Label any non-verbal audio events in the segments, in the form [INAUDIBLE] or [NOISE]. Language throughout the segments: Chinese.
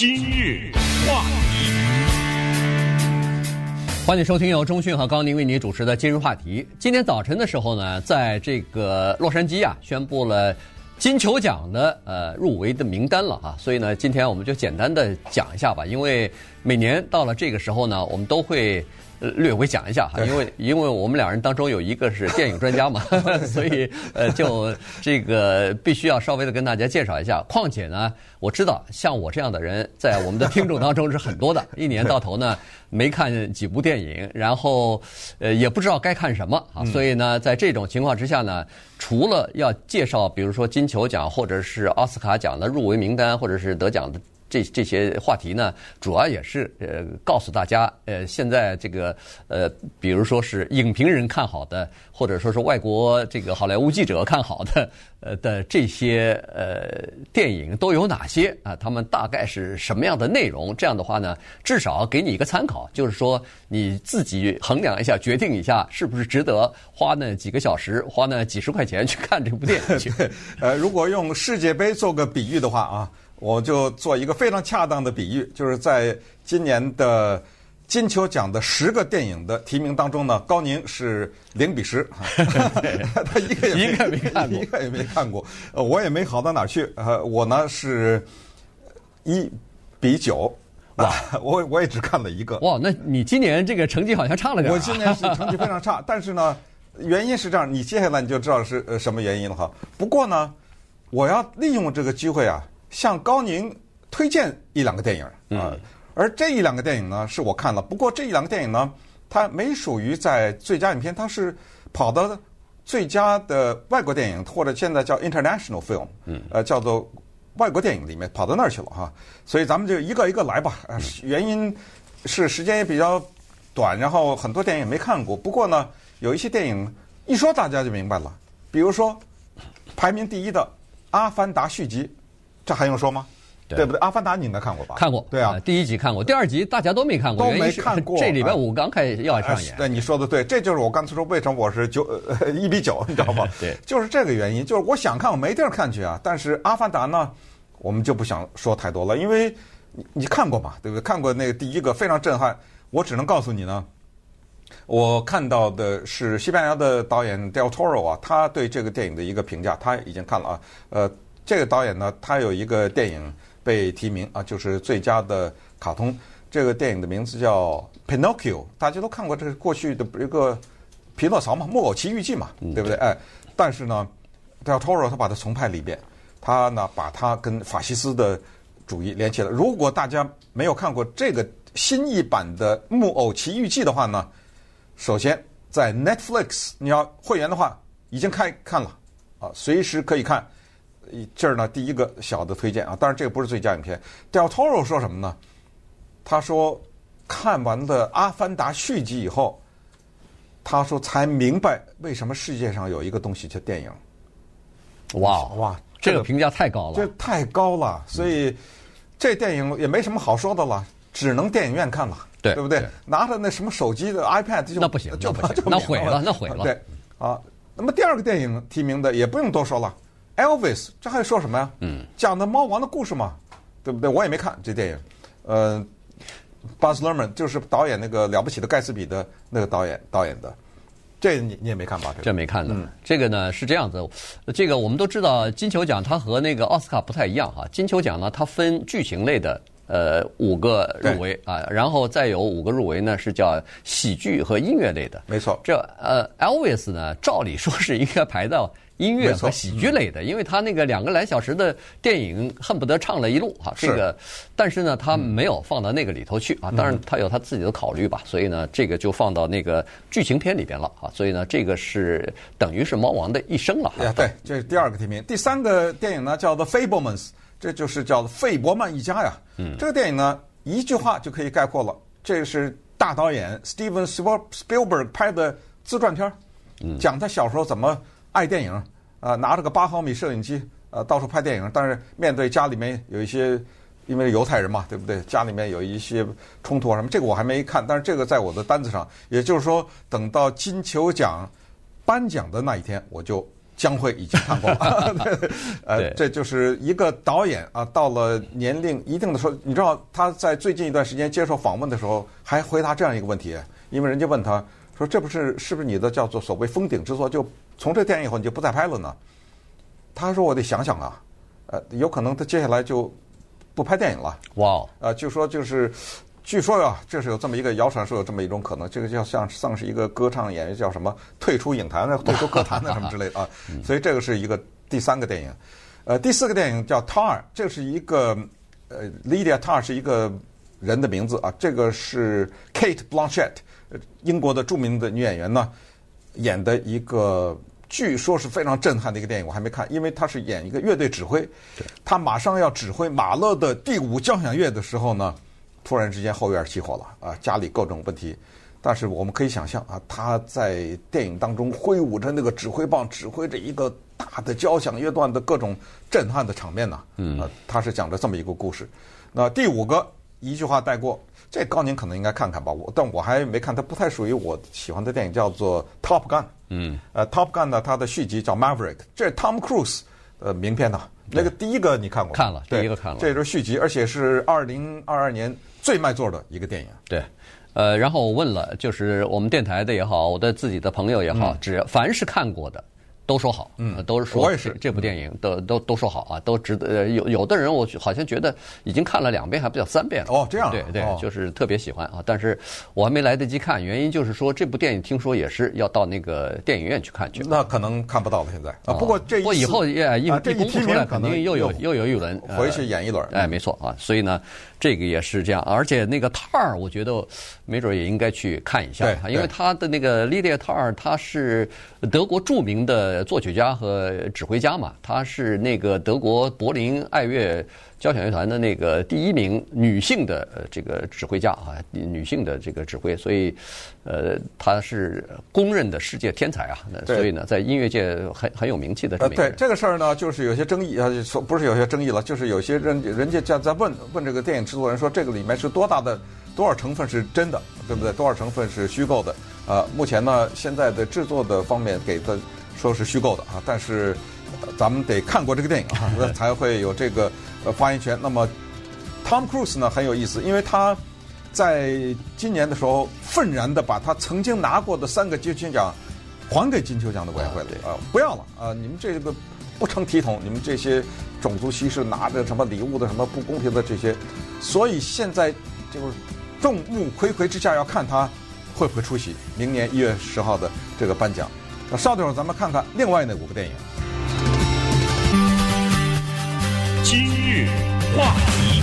今日话题，欢迎收听由中讯和高宁为您主持的今日话题。今天早晨的时候呢，在这个洛杉矶啊，宣布了金球奖的呃入围的名单了啊，所以呢，今天我们就简单的讲一下吧，因为每年到了这个时候呢，我们都会。略微讲一下哈，因为因为我们两人当中有一个是电影专家嘛，[LAUGHS] 所以呃，就这个必须要稍微的跟大家介绍一下。况且呢，我知道像我这样的人在我们的听众当中是很多的，一年到头呢 [LAUGHS] 没看几部电影，然后呃也不知道该看什么啊，所以呢，在这种情况之下呢，除了要介绍，比如说金球奖或者是奥斯卡奖的入围名单，或者是得奖的。这这些话题呢，主要也是呃告诉大家，呃现在这个呃，比如说是影评人看好的，或者说是外国这个好莱坞记者看好的，呃的这些呃电影都有哪些啊？他们大概是什么样的内容？这样的话呢，至少给你一个参考，就是说你自己衡量一下，决定一下是不是值得花那几个小时，花那几十块钱去看这部电影去。[LAUGHS] 呃，如果用世界杯做个比喻的话啊。我就做一个非常恰当的比喻，就是在今年的金球奖的十个电影的提名当中呢，高宁是零比十，[LAUGHS] 他一个也没看过，一个也没看过，呃，我也没好到哪儿去，呃，我呢是一比九，哇，[LAUGHS] 我我也只看了一个，哇，那你今年这个成绩好像差了点，我今年是成绩非常差，但是呢，原因是这样，你接下来你就知道是呃什么原因了哈。不过呢，我要利用这个机会啊。向高宁推荐一两个电影啊，嗯、而这一两个电影呢是我看了，不过这一两个电影呢，它没属于在最佳影片，它是跑到最佳的外国电影或者现在叫 international film，嗯，呃，叫做外国电影里面跑到那儿去了哈，所以咱们就一个一个来吧。原因是时间也比较短，然后很多电影也没看过，不过呢，有一些电影一说大家就明白了，比如说排名第一的《阿凡达》续集。这还用说吗？对，对不对？《阿凡达》你应该看过吧？看过。对啊、呃，第一集看过，第二集大家都没看过，都没看过。[LAUGHS] 这礼拜五刚开始要上演。对，你说的对，这就是我刚才说为什么我是九呃 [LAUGHS] 一比九，你知道吗？[LAUGHS] 对，就是这个原因。就是我想看，我没地儿看去啊。但是《阿凡达》呢，我们就不想说太多了，因为你你看过嘛，对不对？看过那个第一个非常震撼。我只能告诉你呢，我看到的是西班牙的导演 Del Toro 啊，他对这个电影的一个评价，他已经看了啊，呃。这个导演呢，他有一个电影被提名啊，就是最佳的卡通。这个电影的名字叫《Pinocchio》，大家都看过这个过去的一个匹诺曹嘛，《木偶奇遇记》嘛，对不对？哎，但是呢，Del Toro 他把它重拍了一遍，他呢把它跟法西斯的主义连起来。如果大家没有看过这个新一版的《木偶奇遇记》的话呢，首先在 Netflix 你要会员的话，已经开看了啊，随时可以看。这儿呢，第一个小的推荐啊，当然这个不是最佳影片。Del Toro 说什么呢？他说看完了《阿凡达》续集以后，他说才明白为什么世界上有一个东西叫电影。哇哇，这个评价太高了，这太高了，所以这电影也没什么好说的了，只能电影院看了，对对不对？拿着那什么手机的 iPad 就那不行，就那不行，那毁了，那毁了。对啊，那么第二个电影提名的也不用多说了。Elvis，这还说什么呀？嗯，讲的猫王的故事嘛，对不对？我也没看这电影。呃，Baz Luhrmann 就是导演那个了不起的盖茨比的那个导演导演的，这你你也没看吧？这没看的。嗯、这个呢是这样子，这个我们都知道，金球奖它和那个奥斯卡不太一样哈。金球奖呢，它分剧情类的呃五个入围啊，然后再有五个入围呢是叫喜剧和音乐类的。没错，这呃 Elvis 呢，照理说是应该排到。音乐和喜剧类的，因为他那个两个来小时的电影恨不得唱了一路哈，这个，但是呢，他没有放到那个里头去啊。当然，他有他自己的考虑吧，所以呢，这个就放到那个剧情片里边了啊。所以呢，这个是等于是猫王的一生了。对，这是第二个提名。第三个电影呢，叫做《Fabelmans》，这就是叫费伯曼一家呀。嗯，这个电影呢，一句话就可以概括了，这是大导演 Steven Spielberg 拍的自传片，讲他小时候怎么。爱电影，啊，拿着个八毫米摄影机，呃，到处拍电影。但是面对家里面有一些，因为犹太人嘛，对不对？家里面有一些冲突啊什么，这个我还没看。但是这个在我的单子上，也就是说，等到金球奖颁奖的那一天，我就将会已经看过了。[LAUGHS] [LAUGHS] 呃，这就是一个导演啊，到了年龄一定的时候，你知道他在最近一段时间接受访问的时候，还回答这样一个问题，因为人家问他说：“这不是是不是你的叫做所谓封顶之作？就从这电影以后你就不再拍了呢？”他说：“我得想想啊，呃，有可能他接下来就不拍电影了。”哇，呃，就说就是。据说呀，这是有这么一个谣传，说有这么一种可能，这个叫像像是一个歌唱演员叫什么退出影坛的、退出歌坛的什么之类的啊。[LAUGHS] 所以这个是一个第三个电影，呃，第四个电影叫 Tar，这是一个呃 Lydia Tar 是一个人的名字啊。这个是 Kate Blanchett，英国的著名的女演员呢演的一个，据说是非常震撼的一个电影。我还没看，因为她是演一个乐队指挥，她马上要指挥马勒的第五交响乐的时候呢。突然之间后院起火了啊，家里各种问题，但是我们可以想象啊，他在电影当中挥舞着那个指挥棒，指挥着一个大的交响乐段的各种震撼的场面呢。嗯，他是讲着这么一个故事。那第五个一句话带过，这高宁可能应该看看吧，我但我还没看，它不太属于我喜欢的电影，叫做《Top Gun》。嗯，呃，《Top Gun》呢，它的续集叫《Maverick》，这是 Tom Cruise 呃名片呐。那个第一个你看过？看了，第一个看了。这是续集，而且是二零二二年。最卖座的一个电影，对，呃，然后我问了，就是我们电台的也好，我的自己的朋友也好，只要凡是看过的。都说好，嗯，都是说，我也是这部电影都都都说好啊，都值得。有有的人我好像觉得已经看了两遍，还不叫三遍了。哦，这样，对对，就是特别喜欢啊。但是我还没来得及看，原因就是说这部电影听说也是要到那个电影院去看去。那可能看不到了，现在啊。不过这不以后也一一公布出来，肯定又有又有一轮回去演一轮。哎，没错啊。所以呢，这个也是这样。而且那个塔儿，我觉得没准也应该去看一下，因为他的那个莉莉亚·塔儿，他是德国著名的作曲家和。呃，指挥家嘛，他是那个德国柏林爱乐交响乐团的那个第一名女性的这个指挥家啊，女性的这个指挥，所以，呃，他是公认的世界天才啊。所以呢，在音乐界很很有名气的这么一个人。对这个事儿呢，就是有些争议啊，说不是有些争议了，就是有些人人家在在问问这个电影制作人说，这个里面是多大的多少成分是真的，对不对？多少成分是虚构的？啊，目前呢，现在的制作的方面给的。说是虚构的啊，但是咱们得看过这个电影啊，[LAUGHS] 才会有这个呃发言权。那么，Tom Cruise 呢很有意思，因为他在今年的时候愤然的把他曾经拿过的三个金球奖还给金球奖的委员会了啊，不要了啊！你们这个不成体统，你们这些种族歧视拿着什么礼物的什么不公平的这些，所以现在就是众目睽睽之下要看他会不会出席明年一月十号的这个颁奖。那稍等会儿，咱们看看另外那五个电影。今日话题，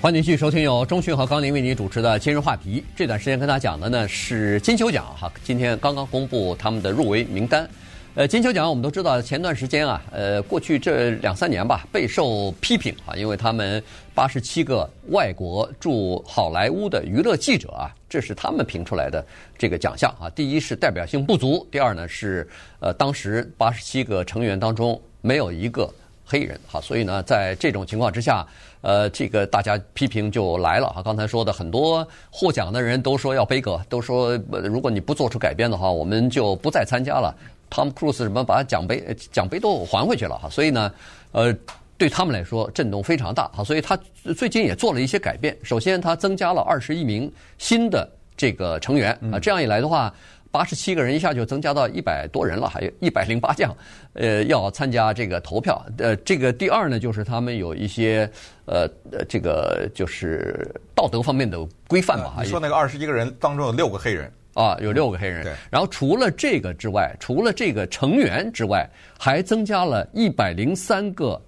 欢迎继续收听由钟讯和高宁为您主持的《今日话题》。这段时间跟大家讲的呢是金球奖哈，今天刚刚公布他们的入围名单。呃，金球奖我们都知道，前段时间啊，呃，过去这两三年吧，备受批评啊，因为他们八十七个外国驻好莱坞的娱乐记者啊，这是他们评出来的这个奖项啊。第一是代表性不足，第二呢是呃，当时八十七个成员当中没有一个黑人，好，所以呢，在这种情况之下，呃，这个大家批评就来了哈。刚才说的很多获奖的人都说要杯葛，都说如果你不做出改变的话，我们就不再参加了。Tom Cruise 什么把奖杯奖杯都还回去了哈，所以呢，呃，对他们来说震动非常大哈，所以他最近也做了一些改变。首先，他增加了二十一名新的这个成员啊，这样一来的话，八十七个人一下就增加到一百多人了，还有一百零八将，呃，要参加这个投票。呃，这个第二呢，就是他们有一些呃呃，这个就是道德方面的规范吧。你说那个二十一个人当中有六个黑人。啊，有六个黑人。对。然后除了这个之外，除了这个成员之外，还增加了一百零三个，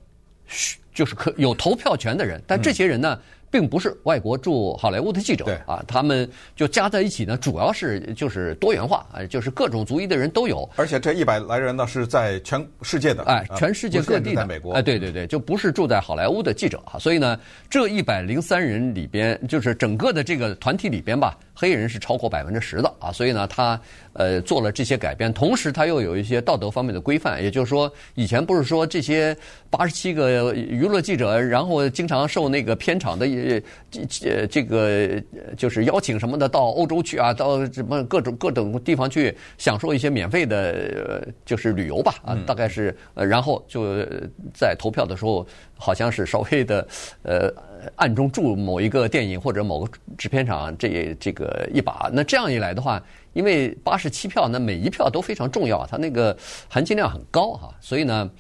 就是可有投票权的人。但这些人呢？嗯并不是外国驻好莱坞的记者，啊，他们就加在一起呢，主要是就是多元化，啊，就是各种族裔的人都有。而且这一百来人呢，是在全世界的，哎，全世界各地的，在美国，哎，对对对，就不是住在好莱坞的记者啊。所以呢，这一百零三人里边，就是整个的这个团体里边吧，黑人是超过百分之十的啊。所以呢，他呃做了这些改变，同时他又有一些道德方面的规范，也就是说，以前不是说这些八十七个娱乐记者，然后经常受那个片场的。以这呃这个就是邀请什么的到欧洲去啊，到什么各种各种地方去享受一些免费的，就是旅游吧啊，大概是呃，然后就在投票的时候，好像是稍微的呃暗中助某一个电影或者某个制片厂这这个一把。那这样一来的话，因为八十七票，那每一票都非常重要，它那个含金量很高哈，所以呢。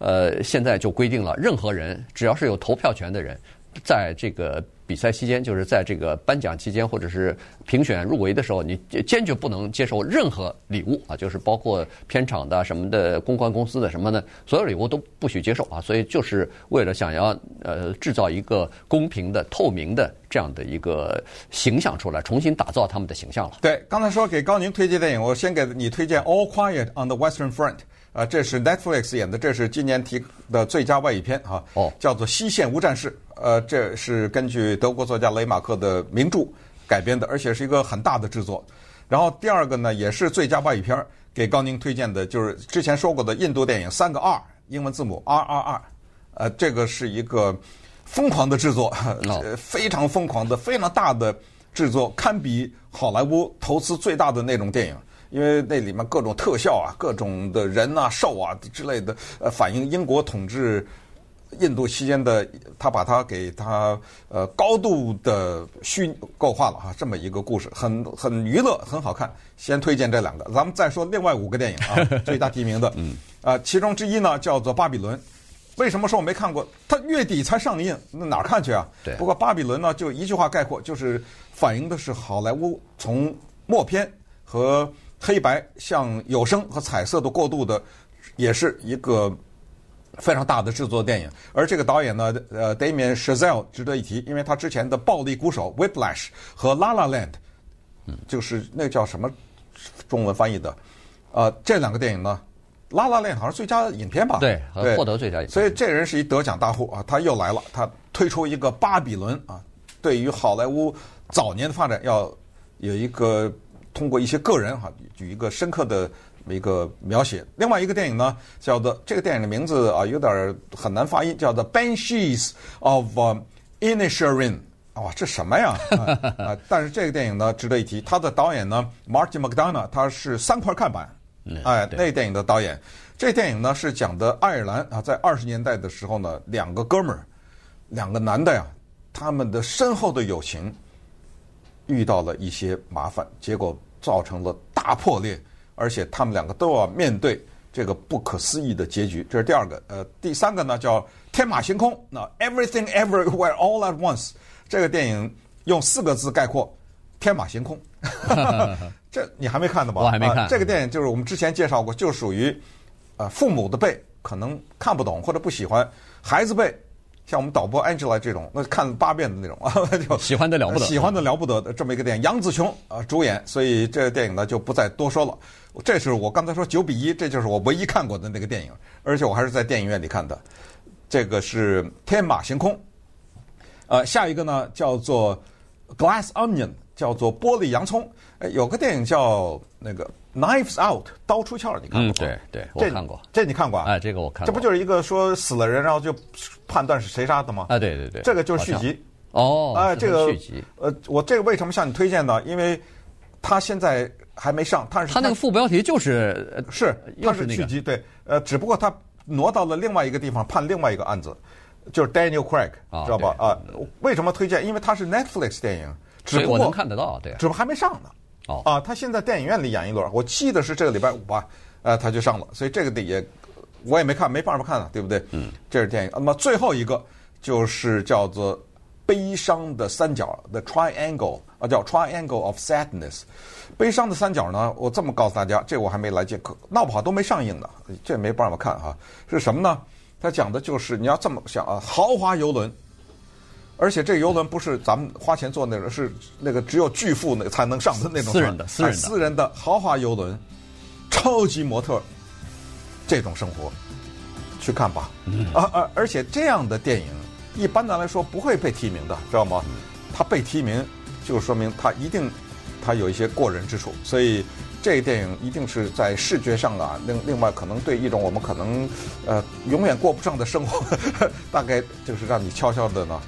呃，现在就规定了，任何人只要是有投票权的人，在这个比赛期间，就是在这个颁奖期间，或者是评选入围的时候，你坚决不能接受任何礼物啊，就是包括片场的什么的、公关公司的什么的，所有礼物都不许接受啊。所以就是为了想要呃制造一个公平的、透明的这样的一个形象出来，重新打造他们的形象了。对，刚才说给高宁推荐电影，我先给你推荐《All Quiet on the Western Front》。啊，这是 Netflix 演的，这是今年提的最佳外语片哈，哦，叫做《西线无战事》。呃，这是根据德国作家雷马克的名著改编的，而且是一个很大的制作。然后第二个呢，也是最佳外语片，给高宁推荐的，就是之前说过的印度电影《三个 R》，英文字母 R R R。呃，这个是一个疯狂的制作，呃，[LAUGHS] 非常疯狂的、非常大的制作，堪比好莱坞投资最大的那种电影。因为那里面各种特效啊，各种的人啊、兽啊之类的，呃，反映英国统治印度期间的，他把它给他呃高度的虚构化了哈，这么一个故事，很很娱乐，很好看。先推荐这两个，咱们再说另外五个电影啊，最大提名的，[LAUGHS] 嗯，啊，其中之一呢叫做《巴比伦》，为什么说我没看过？它月底才上映，那哪儿看去啊？对。不过《巴比伦》呢，就一句话概括，就是反映的是好莱坞从默片和黑白向有声和彩色的过渡的，也是一个非常大的制作电影。而这个导演呢，呃，Damien Chazelle 值得一提，因为他之前的《暴力鼓手》（Whiplash） 和《La La Land》，就是那叫什么中文翻译的，呃，这两个电影呢，《La La Land》好像最佳影片吧？对，获得最佳影片。所以这人是一得奖大户啊，他又来了，他推出一个《巴比伦》啊，对于好莱坞早年的发展要有一个。通过一些个人哈，举一个深刻的一个描写。另外一个电影呢，叫做这个电影的名字啊，有点很难发音，叫做《Banshees of Inisherin》。哇，这什么呀？啊，[LAUGHS] 但是这个电影呢，值得一提。它的导演呢，Martin McDonagh，他是三块看板。哎，那电影的导演。这电影呢是讲的爱尔兰啊，在二十年代的时候呢，两个哥们儿，两个男的呀，他们的深厚的友情遇到了一些麻烦，结果。造成了大破裂，而且他们两个都要面对这个不可思议的结局。这是第二个，呃，第三个呢叫天马行空。那 Everything Everywhere All at Once 这个电影用四个字概括：天马行空。[LAUGHS] 这你还没看呢吧？我还没看。这个电影就是我们之前介绍过，就属于呃父母的辈可能看不懂或者不喜欢，孩子辈。像我们导播 Angela 这种，那看八遍的那种 [LAUGHS] 啊，就喜欢的了不得，喜欢的了不得的这么一个电影，杨紫琼啊主演，所以这个电影呢就不再多说了。这是我刚才说九比一，这就是我唯一看过的那个电影，而且我还是在电影院里看的。这个是天马行空。呃，下一个呢叫做 Glass Onion，叫做玻璃洋葱。哎，有个电影叫那个。Knives Out，刀出鞘，你看过吗？嗯，对对，我看过。这你看过啊？哎，这个我看过。这不就是一个说死了人，然后就判断是谁杀的吗？啊，对对对。这个就是续集。哦。哎，这个续集。呃，我这个为什么向你推荐呢？因为他现在还没上，他是他那个副标题就是是，他是续集，对。呃，只不过他挪到了另外一个地方判另外一个案子，就是 Daniel Craig，知道吧？啊，为什么推荐？因为他是 Netflix 电影，只不过我能看得到，对。只不过还没上呢。哦啊，他现在电影院里演一轮，我记得是这个礼拜五吧，呃，他就上了，所以这个得也我也没看，没办法看了，对不对？嗯，这是电影。那么最后一个就是叫做悲伤的三角，The Triangle 啊，叫 Triangle of Sadness。悲伤的三角呢，我这么告诉大家，这我还没来见，可闹不好都没上映呢，这没办法看哈。是什么呢？他讲的就是你要这么想啊，豪华游轮。而且这个游轮不是咱们花钱坐那种，是那个只有巨富那才能上的那种私人的、私人的、私人的豪华游轮，超级模特，这种生活，去看吧。啊啊！而且这样的电影，一般的来说不会被提名的，知道吗？他被提名，就说明他一定他有一些过人之处。所以这个电影一定是在视觉上啊，另另外可能对一种我们可能呃永远过不上的生活，[LAUGHS] 大概就是让你悄悄的呢。